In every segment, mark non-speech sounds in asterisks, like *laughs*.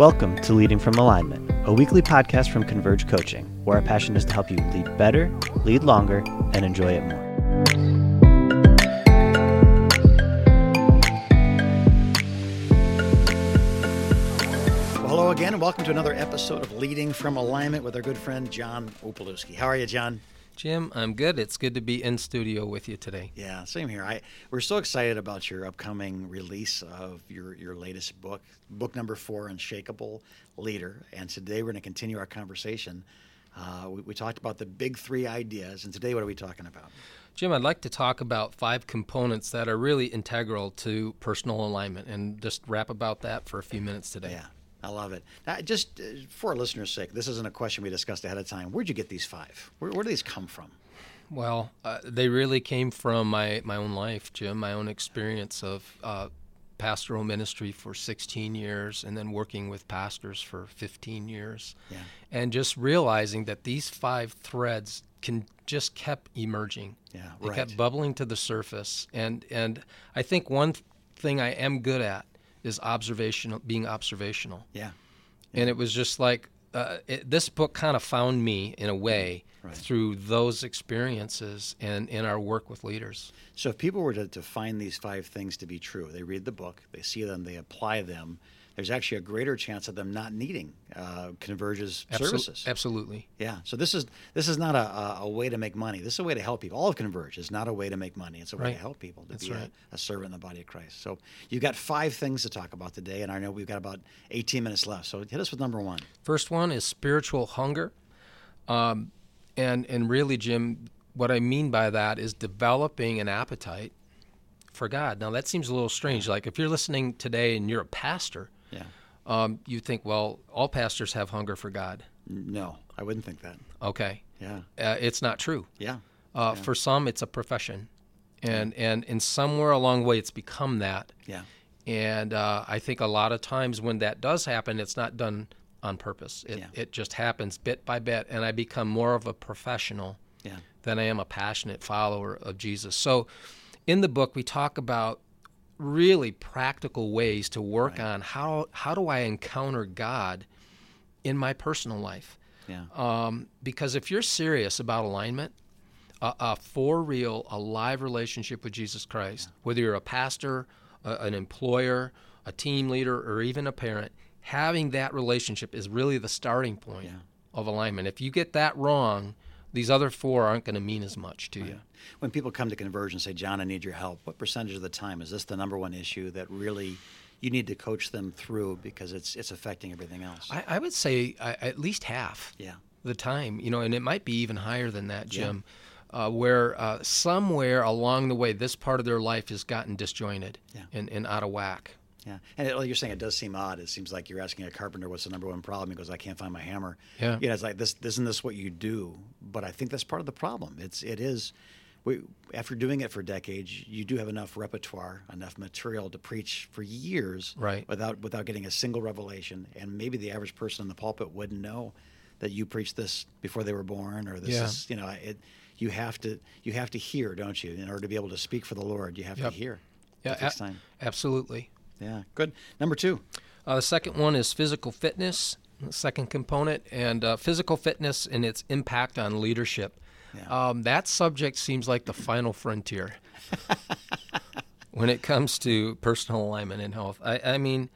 Welcome to Leading from Alignment, a weekly podcast from Converge Coaching, where our passion is to help you lead better, lead longer, and enjoy it more. Well, hello again, and welcome to another episode of Leading from Alignment with our good friend John Opalewski. How are you, John? Jim, I'm good. It's good to be in studio with you today. Yeah, same here. I we're so excited about your upcoming release of your your latest book, book number four, Unshakable Leader. And today we're going to continue our conversation. Uh, we, we talked about the big three ideas, and today what are we talking about? Jim, I'd like to talk about five components that are really integral to personal alignment and just wrap about that for a few minutes today. Yeah, I love it. Now, just uh, for our listeners' sake, this isn't a question we discussed ahead of time. Where'd you get these five? Where, where do these come from? Well, uh, they really came from my, my own life, Jim, my own experience of uh, pastoral ministry for 16 years and then working with pastors for 15 years. Yeah. And just realizing that these five threads can just kept emerging. Yeah, They right. kept bubbling to the surface. And, and I think one thing I am good at is observational, being observational. Yeah, And it was just like uh, it, this book kind of found me in a way Right. through those experiences and in our work with leaders. So if people were to, to find these five things to be true, they read the book, they see them, they apply them. There's actually a greater chance of them not needing uh, Converge's Absol- services. Absolutely. Yeah. So this is this is not a, a, a way to make money. This is a way to help people. All of Converge is not a way to make money. It's a way Right. to help people to That's be right. a, a servant in the body of Christ. So you've got five things to talk about today, and I know we've got about 18 minutes left. So hit us with number one. First one is spiritual hunger. Um, and, and really, Jim, what I mean by that is developing an appetite for God. Now, that seems a little strange. Like if you're listening today and you're a pastor, Yeah. um, you think, well, all pastors have hunger for God. No, I wouldn't think that. Okay. Yeah. Uh, it's not true. Yeah. Uh, For some, it's a profession. And, and, and somewhere along the way, it's become that. Yeah. And uh, I think a lot of times when that does happen, it's not done on purpose. It, Yeah. it just happens bit by bit, and I become more of a professional Yeah. than I am a passionate follower of Jesus. So in the book, we talk about really practical ways to work on how, how do I encounter God in my personal life. Yeah. Um, because if you're serious about alignment, a, a for real, alive relationship with Jesus Christ, whether you're a pastor, a, an employer, a team leader, or even a parent, having that relationship is really the starting point Yeah. of alignment. If you get that wrong, these other four aren't going to mean as much to you. When people come to Converge and say, John, I need your help, what percentage of the time is this the number one issue that really you need to coach them through because it's it's affecting everything else? I, I would say uh, at least half. yeah. the time, you know, and it might be even higher than that, Jim, uh, where uh, somewhere along the way, this part of their life has gotten disjointed Yeah. and, and out of whack. Yeah, and it, like you're saying, it does seem odd. It seems like you're asking a carpenter what's the number one problem. He goes, "I can't find my hammer." Yeah. you know, it's like this. Isn't this what you do? But I think that's part of the problem. It's it is. We, after doing it for decades, you do have enough repertoire, enough material to preach for years, Right. Without without getting a single revelation, and maybe the average person in the pulpit wouldn't know that you preached this before they were born, or this Yeah. is you know it. You have to you have to hear, don't you? In order to be able to speak for the Lord, you have Yep. to hear. Yeah, takes a- time. absolutely. Yeah, good. Number two. Uh, the second one is physical fitness, second component, and uh, physical fitness and its impact on leadership. Yeah. Um, that subject seems like the final frontier *laughs* when it comes to personal alignment and health. I, I mean,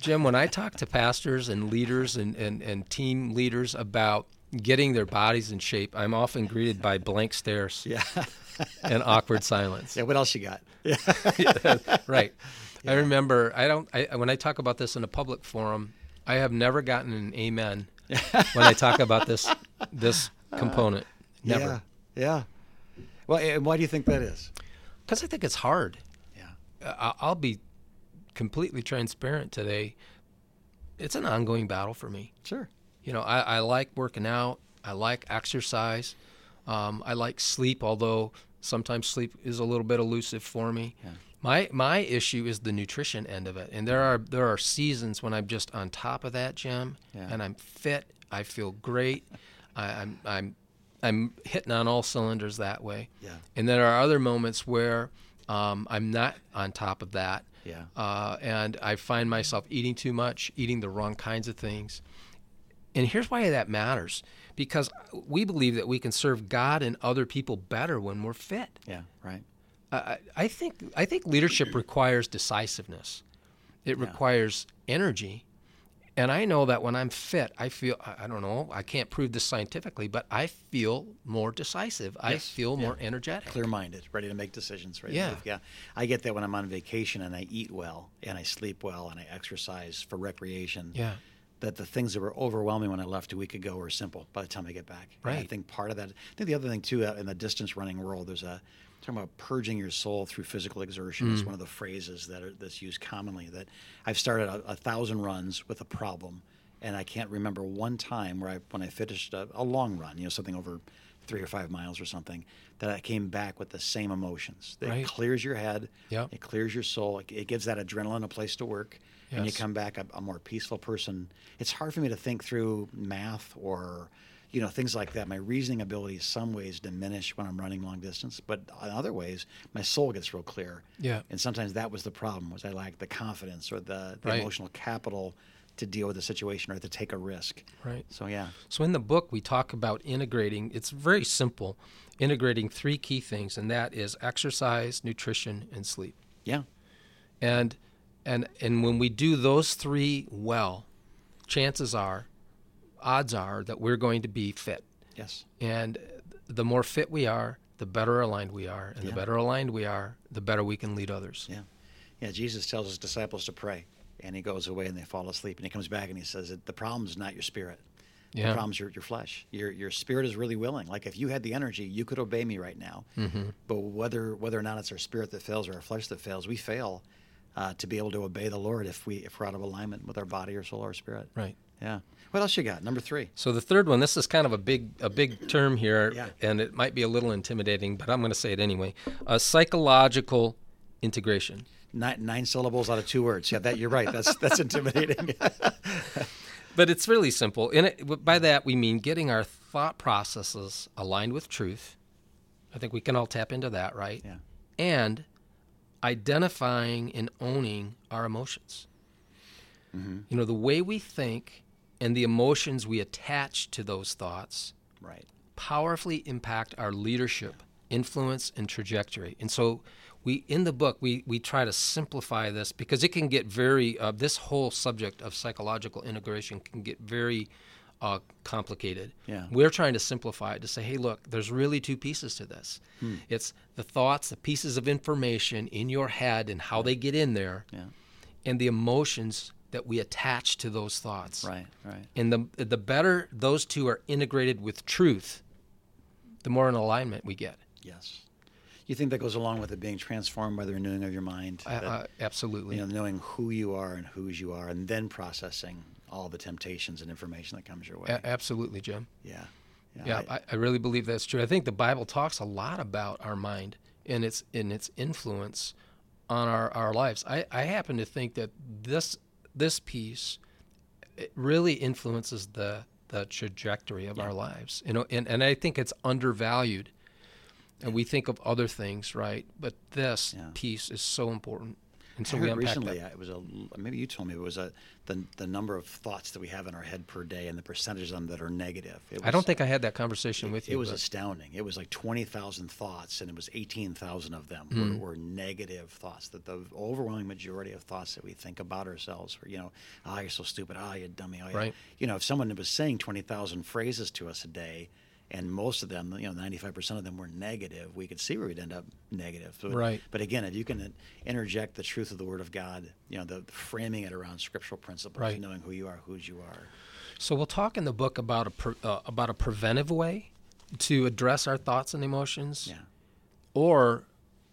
Jim, when I talk to pastors and leaders and, and, and team leaders about getting their bodies in shape, I'm often greeted by blank stares Yeah. *laughs* and awkward silence. Yeah, what else you got? *laughs* Yeah. right. I remember. I don't. I, when I talk about this in a public forum, I have never gotten an amen *laughs* when I talk about this this uh, component. Never, Yeah. Yeah. Well, and why do you think that is? because I think it's hard. Yeah. Uh, I, I'll be completely transparent today. It's an ongoing battle for me. Sure. You know, I, I like working out. I like exercise. Um, I like sleep, although sometimes sleep is a little bit elusive for me. Yeah. My my issue is the nutrition end of it, and there are there are seasons when I'm just on top of that, Jim, Yeah. and I'm fit. I feel great. I, I'm I'm I'm hitting on all cylinders that way. Yeah. And there are other moments where Um, I'm not on top of that. Yeah. Uh, and I find myself eating too much, eating the wrong kinds of things. And here's why that matters because we believe that we can serve God and other people better when we're fit. Yeah. Right. I, I think I think leadership requires decisiveness. It requires energy. And I know that when I'm fit, I feel I don't know, I can't prove this scientifically, but I feel more decisive. I feel Yeah. more energetic. Clear-minded, ready to make decisions. Ready Yeah. Yeah. I get that when I'm on vacation and I eat well and I sleep well and I exercise for recreation. Yeah. That the things that were overwhelming when I left a week ago are simple by the time I get back. And I think part of that. I think the other thing too, uh, in the distance running world, there's a talking about purging your soul through physical exertion. Mm. is one of the phrases that are that's used commonly. That I've started a, a thousand runs with a problem, and I can't remember one time where I when I finished a, a long run, you know, something over three or five miles or something, that I came back with the same emotions. It Right. clears your head. Yep. It clears your soul. It, it gives that adrenaline a place to work. And you come back a, a more peaceful person. It's hard for me to think through math or, you know, things like that. My reasoning abilities, some ways, diminish when I'm running long distance, but in other ways, my soul gets real clear. Yeah. And sometimes that was the problem, was I lacked the confidence or the, the Right. emotional capital to deal with the situation or to take a risk. Right. So yeah, So in the book, we talk about integrating. It's very simple, integrating three key things, and that is exercise, nutrition, and sleep. yeah, And and and when we do those three well, chances are, odds are that we're going to be fit. yes, And the more fit we are, the better aligned we are, and Yeah. the better aligned we are, the better we can lead others. yeah, yeah. Jesus tells his disciples to pray, and he goes away and they fall asleep, and he comes back and he says the problem is not your spirit. The Yeah. problem's your, your flesh. Your your spirit is really willing. Like if you had the energy, you could obey me right now. Mm-hmm. But whether whether or not it's our spirit that fails or our flesh that fails, we fail uh, to be able to obey the Lord if we if we're out of alignment with our body or soul or spirit. Right. Yeah. What else you got? Number three. So the third one, this is kind of a big a big term here, Yeah. and it might be a little intimidating, but I'm going to say it anyway. Uh, psychological integration. Nine, nine syllables out of two words. Yeah, that you're right. That's that's intimidating. *laughs* But it's really simple. It, by that we mean getting our thought processes aligned with truth. I think we can all tap into that, right? yeah. And identifying and owning our emotions. Mm-hmm. You know, the way we think and the emotions we attach to those thoughts Right. powerfully impact our leadership, influence, and trajectory. And so, we in the book we we try to simplify this because it can get very uh, this whole subject of psychological integration can get very uh, complicated. Yeah. We're trying to simplify it to say, hey, look, there's really two pieces to this. Hmm. It's the thoughts, the pieces of information in your head and how they get in there, Yeah. and the emotions that we attach to those thoughts. Right. Right. And the the better those two are integrated with truth, the more in alignment we get. Yes. You think that goes along with it being transformed by the renewing of your mind? That- uh, absolutely. you know, knowing who you are and whose you are, and then processing all the temptations and information that comes your way. A- absolutely, Jim. yeah. Yeah, I- I, I really believe that's true. I think the Bible talks a lot about our mind and its and its influence on our, our lives. I, I happen to think that this this piece it really influences the the trajectory of our lives. You know, and, and I think it's undervalued. And we think of other things, right? But this Yeah. piece is so important. And so I we heard recently that. uh, it was a maybe you told me it was a the, the number of thoughts that we have in our head per day and the percentage of them that are negative. It I don't think I had that conversation with you. it was astounding. It was like twenty thousand thoughts, and it was eighteen thousand of them Hmm. were, were negative thoughts. That the overwhelming majority of thoughts that we think about ourselves, were, you know, ah, you're so stupid, ah, you dummy, oh, yeah. Right. You know, if someone was saying twenty thousand phrases to us a day, and most of them, you know, ninety-five percent of them were negative, we could see where we'd end up negative. So it- Right. But again, if you can interject the truth of the Word of God, you know, the, the framing it around scriptural principles, Right. knowing who you are, whose you are. So we'll talk in the book about a pre, uh, about a preventive way to address our thoughts and emotions, Yeah. or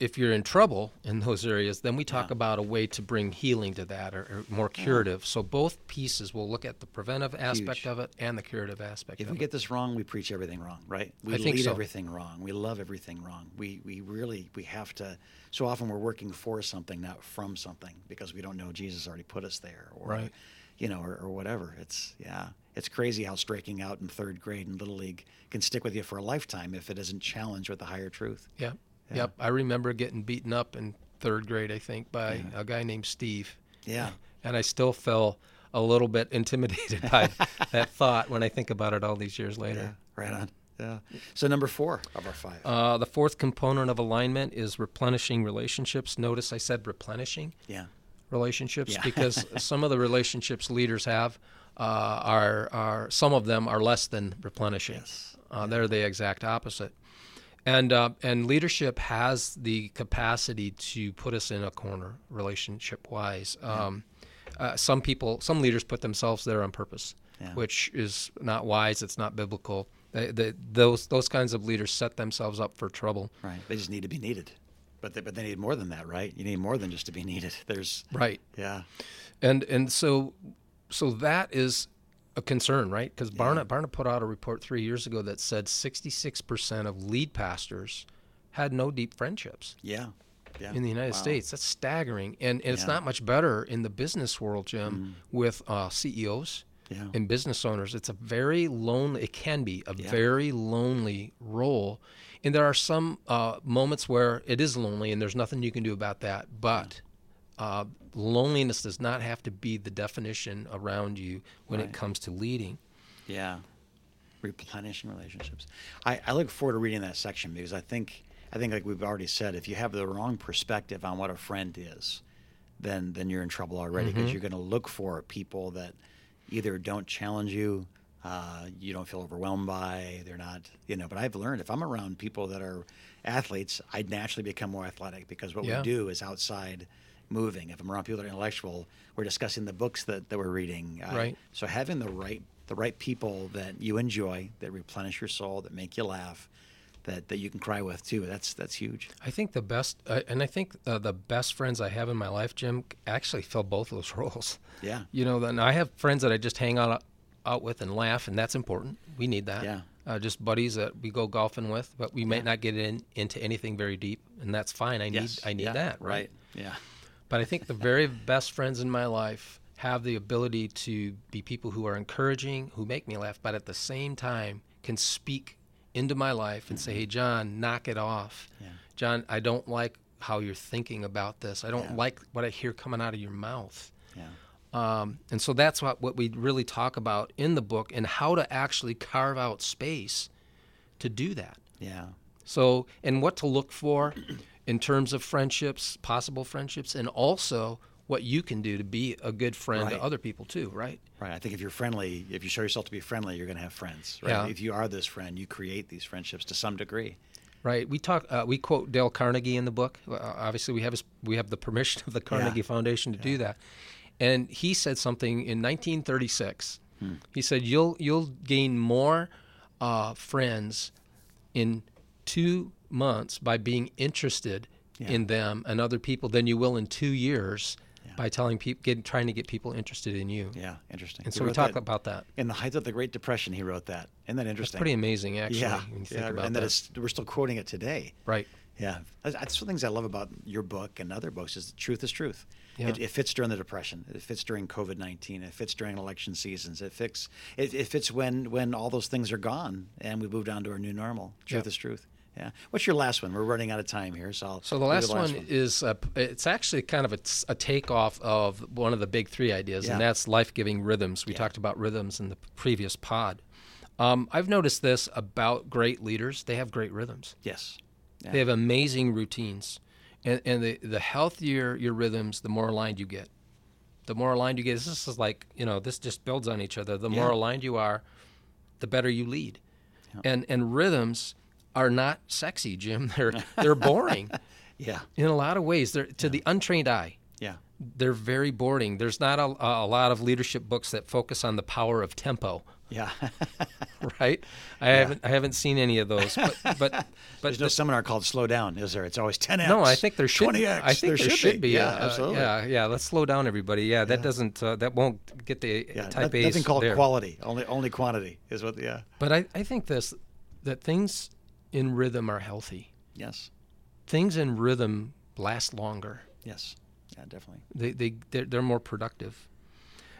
if you're in trouble in those areas, then we talk Yeah. about a way to bring healing to that or, or more curative. So both pieces will look at the preventive aspect Huge. of it and the curative aspect If we it. get this wrong, we preach everything wrong, right? We I lead so. everything wrong. We love everything wrong. We we really we have to. So often we're working for something, not from something, because we don't know Jesus already put us there, or Right. you know, or, or whatever. It's yeah, it's crazy how striking out in third grade in little league can stick with you for a lifetime if it isn't challenged with the higher truth. yeah. Yeah. Yep. I remember getting beaten up in third grade, I think, by a guy named Steve. Yeah. And I still feel a little bit intimidated *laughs* by that thought when I think about it all these years Yeah. later. Right on. Yeah. So number four of our five. Uh, the fourth component of alignment is replenishing relationships. Notice I said replenishing yeah. relationships Yeah. because *laughs* some of the relationships leaders have uh, are are some of them are less than replenishing. Yes. Uh, they're the exact opposite. And uh, and leadership has the capacity to put us in a corner relationship wise. Um, uh, some people, some leaders put themselves there on purpose, Yeah. which is not wise. It's not biblical. They, they, those those kinds of leaders set themselves up for trouble. Right. They just need to be needed. But they, but they need more than that, right? You need more than just to be needed. There's Right. yeah. and and so so that is a concern, right? Because Barna Barna put out a report three years ago that said 66% of lead pastors had no deep friendships Yeah. Yeah. in the United Wow. States. That's staggering, and, and it's Yeah. not much better in the business world, Jim, with uh, CEOs Yeah. and business owners. It's a very lonely. It can be a Yeah. very lonely role, and there are some uh, moments where it is lonely, and there's nothing you can do about that. But uh, loneliness does not have to be the definition around you when Right. it comes to leading. Yeah. Replenishing relationships. I, I look forward to reading that section because I think I think like we've already said, if you have the wrong perspective on what a friend is, then then you're in trouble already because you're going to look for people that either don't challenge you, uh, you don't feel overwhelmed by, they're not, you know. But I've learned if I'm around people that are athletes, I naturally become more athletic because what Yeah. we do is outside moving. If I'm around people that are intellectual, we're discussing the books that, that we're reading. Uh, Right. So having the right the right people that you enjoy, that replenish your soul, that make you laugh, that, that you can cry with too. That's that's huge. I think the best, uh, and I think uh, the best friends I have in my life, Jim, actually fill both those *laughs* roles. Yeah. You know, then I have friends that I just hang out out with and laugh, and that's important. We need that. Yeah. Uh, just buddies that we go golfing with, but we might not get in into anything very deep, and that's fine. I need I need Yeah. that. Right? Right. Yeah. But I think the very best friends in my life have the ability to be people who are encouraging, who make me laugh, but at the same time can speak into my life and say, "Hey, John, knock it off. Yeah. John, I don't like how you're thinking about this. I don't Yeah. like what I hear coming out of your mouth." Yeah. Um, and so that's what, what we really talk about in the book and how to actually carve out space to do that. Yeah. So, and what to look for in terms of friendships, possible friendships, and also what you can do to be a good friend Right. to other people too, right? Right. I think if you're friendly, if you show yourself to be friendly, you're going to have friends. Right. Yeah. If you are this friend, you create these friendships to some degree. Right. We talk. Uh, we quote Dale Carnegie in the book. Uh, obviously, we have his, we have the permission of the Carnegie Foundation to do that. And he said something in 1936. Hmm. He said, "You'll you'll gain more uh, friends in two months by being interested Yeah. in them and other people than you will in two years Yeah. by telling people, get, trying to get people interested in you." Yeah. Interesting. And He so we talk that about that. in the height of the Great Depression. He wrote that. Isn't that interesting? pretty amazing, actually, yeah. when you think yeah. and that. that it's, we're still quoting it today. right. Yeah, that's, that's one of the things I love about your book and other books is truth is truth. Yeah. It, it fits during the depression. It fits during COVID nineteen. It fits during election seasons. It fits. It, it fits when when all those things are gone and we move down to our new normal. Truth Yeah. is truth. Yeah. What's your last one? We're running out of time here, so I'll So the do last, one, one, is uh, it's actually kind of a, a takeoff of one of the big three ideas, and that's life-giving rhythms. We Yeah. talked about rhythms in the previous pod. Um, I've noticed this about great leaders; they have great rhythms. yes. Yeah. They have amazing routines, and and the the healthier your rhythms, the more aligned you get. The more aligned you get, this is like you know, this just builds on each other. The more aligned you are, the better you lead. Yeah. And and rhythms are not sexy, Jim. *laughs* They're *laughs* they're boring yeah. in a lot of ways. They're to the untrained eye. Yeah. They're very boring. There's not a, a lot of leadership books that focus on the power of tempo, Yeah. *laughs* right? I haven't I haven't seen any of those. But but but There's no the- seminar called "Slow Down," is there? It's always 10x. no, I think there should. 20x. I think there, should, be. Yeah, uh, absolutely. yeah, yeah. Let's slow down, everybody. Yeah, that doesn't. Uh, that won't get the Yeah, type A's nothing called there. quality. Only only quantity is what. Yeah. But I, I think this that things in rhythm are healthy. Yes. Things in rhythm last longer. Yes. Yeah. Definitely. They they they're, they're more productive.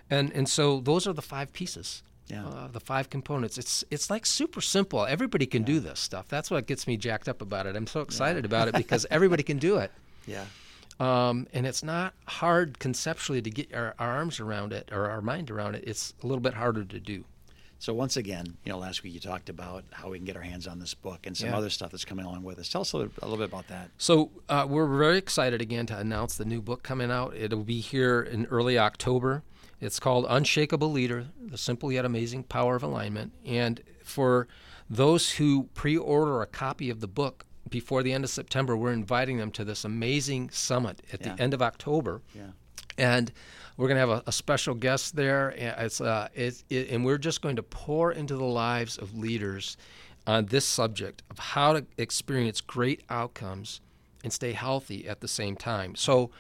And and so those are the five pieces. Yeah. Uh, the five components. It's it's like super simple. Everybody can do this stuff. That's what gets me jacked up about it. I'm so excited about it *laughs* because everybody can do it. Yeah. Um, and it's not hard conceptually to get our, our arms around it or our mind around it. It's a little bit harder to do. So once again, you know, last week you talked about how we can get our hands on this book and some Yeah. other stuff that's coming along with us. Tell us a little, a little bit about that. So uh, we're very excited again to announce the new book coming out. It'll be here in early October. It's called Unshakable Leader: The Simple Yet Amazing Power of Alignment. And for those who pre-order a copy of the book before the end of September, we're inviting them to this amazing summit at Yeah. the end of October. Yeah. And we're going to have a, a special guest there. and It's, uh, it, it, and we're just going to pour into the lives of leaders on this subject of how to experience great outcomes and stay healthy at the same time. So,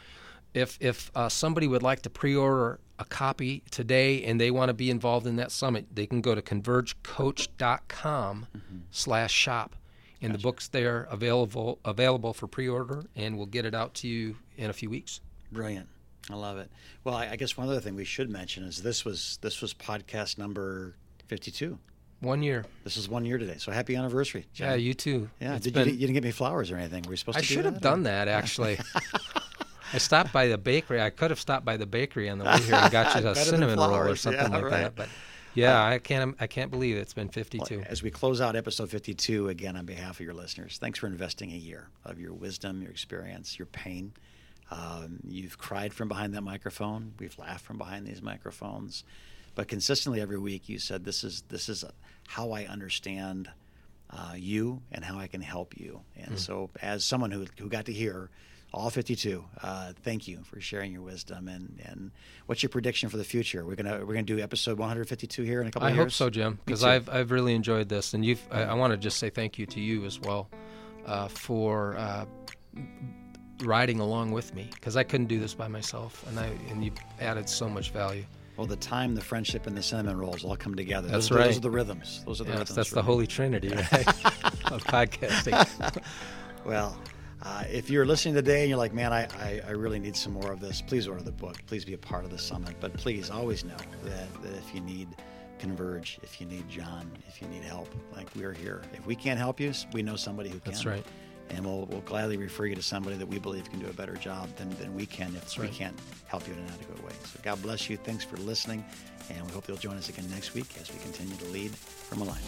if if uh, somebody would like to pre-order a copy today and they want to be involved in that summit, they can go to convergecoach.com slash shop. And the book's there available available for pre-order, and we'll get it out to you in a few weeks. Brilliant. I love it. Well, I, I guess one other thing we should mention is this was this was podcast number fifty-two. One year. This is one year today. So happy anniversary. John. Yeah, you too. Yeah. Did been- you, you didn't get me flowers or anything? Were you supposed I to? I should have done that actually. *laughs* I stopped by the bakery. I could have stopped by the bakery on the way here and got you *laughs* a cinnamon roll or something Yeah, like right. that. But yeah, I can't. I can't believe it's been 52. As we close out episode 52, again, on behalf of your listeners, thanks for investing a year of your wisdom, your experience, your pain. Um, you've cried from behind that microphone. We've laughed from behind these microphones. But consistently every week, you said, This is, this is how I understand uh, you and how I can help you. And so, as someone who, who got to hear all 52, uh, thank you for sharing your wisdom. And, and what's your prediction for the future? We're gonna we're gonna do episode 152 here in a couple of weeks. I hope years. so, Jim, because. I've I've really enjoyed this, and you've. I, I want to just say thank you to you as well uh, for uh, riding along with me, because I couldn't do this by myself, and I and you've added so much value. Well, the time, the friendship, and the cinnamon rolls all come together. That's those, are- Those are the rhythms. Those are the rhythms. that's the holy trinity, right, *laughs* *laughs* of podcasting. *laughs* Well, uh, if you're listening today and you're like, man, I, I, I really need some more of this, please order the book. Please be a part of the summit. But please always know that, that if you need Converge, if you need John, if you need help, like we're here. If we can't help you, we know somebody who can. That's right and we'll, we'll gladly refer you to somebody that we believe can do a better job than, than we can if right. we can't help you in an adequate way. So God bless you. Thanks for listening. And we hope you'll join us again next week as we continue to lead from alignment.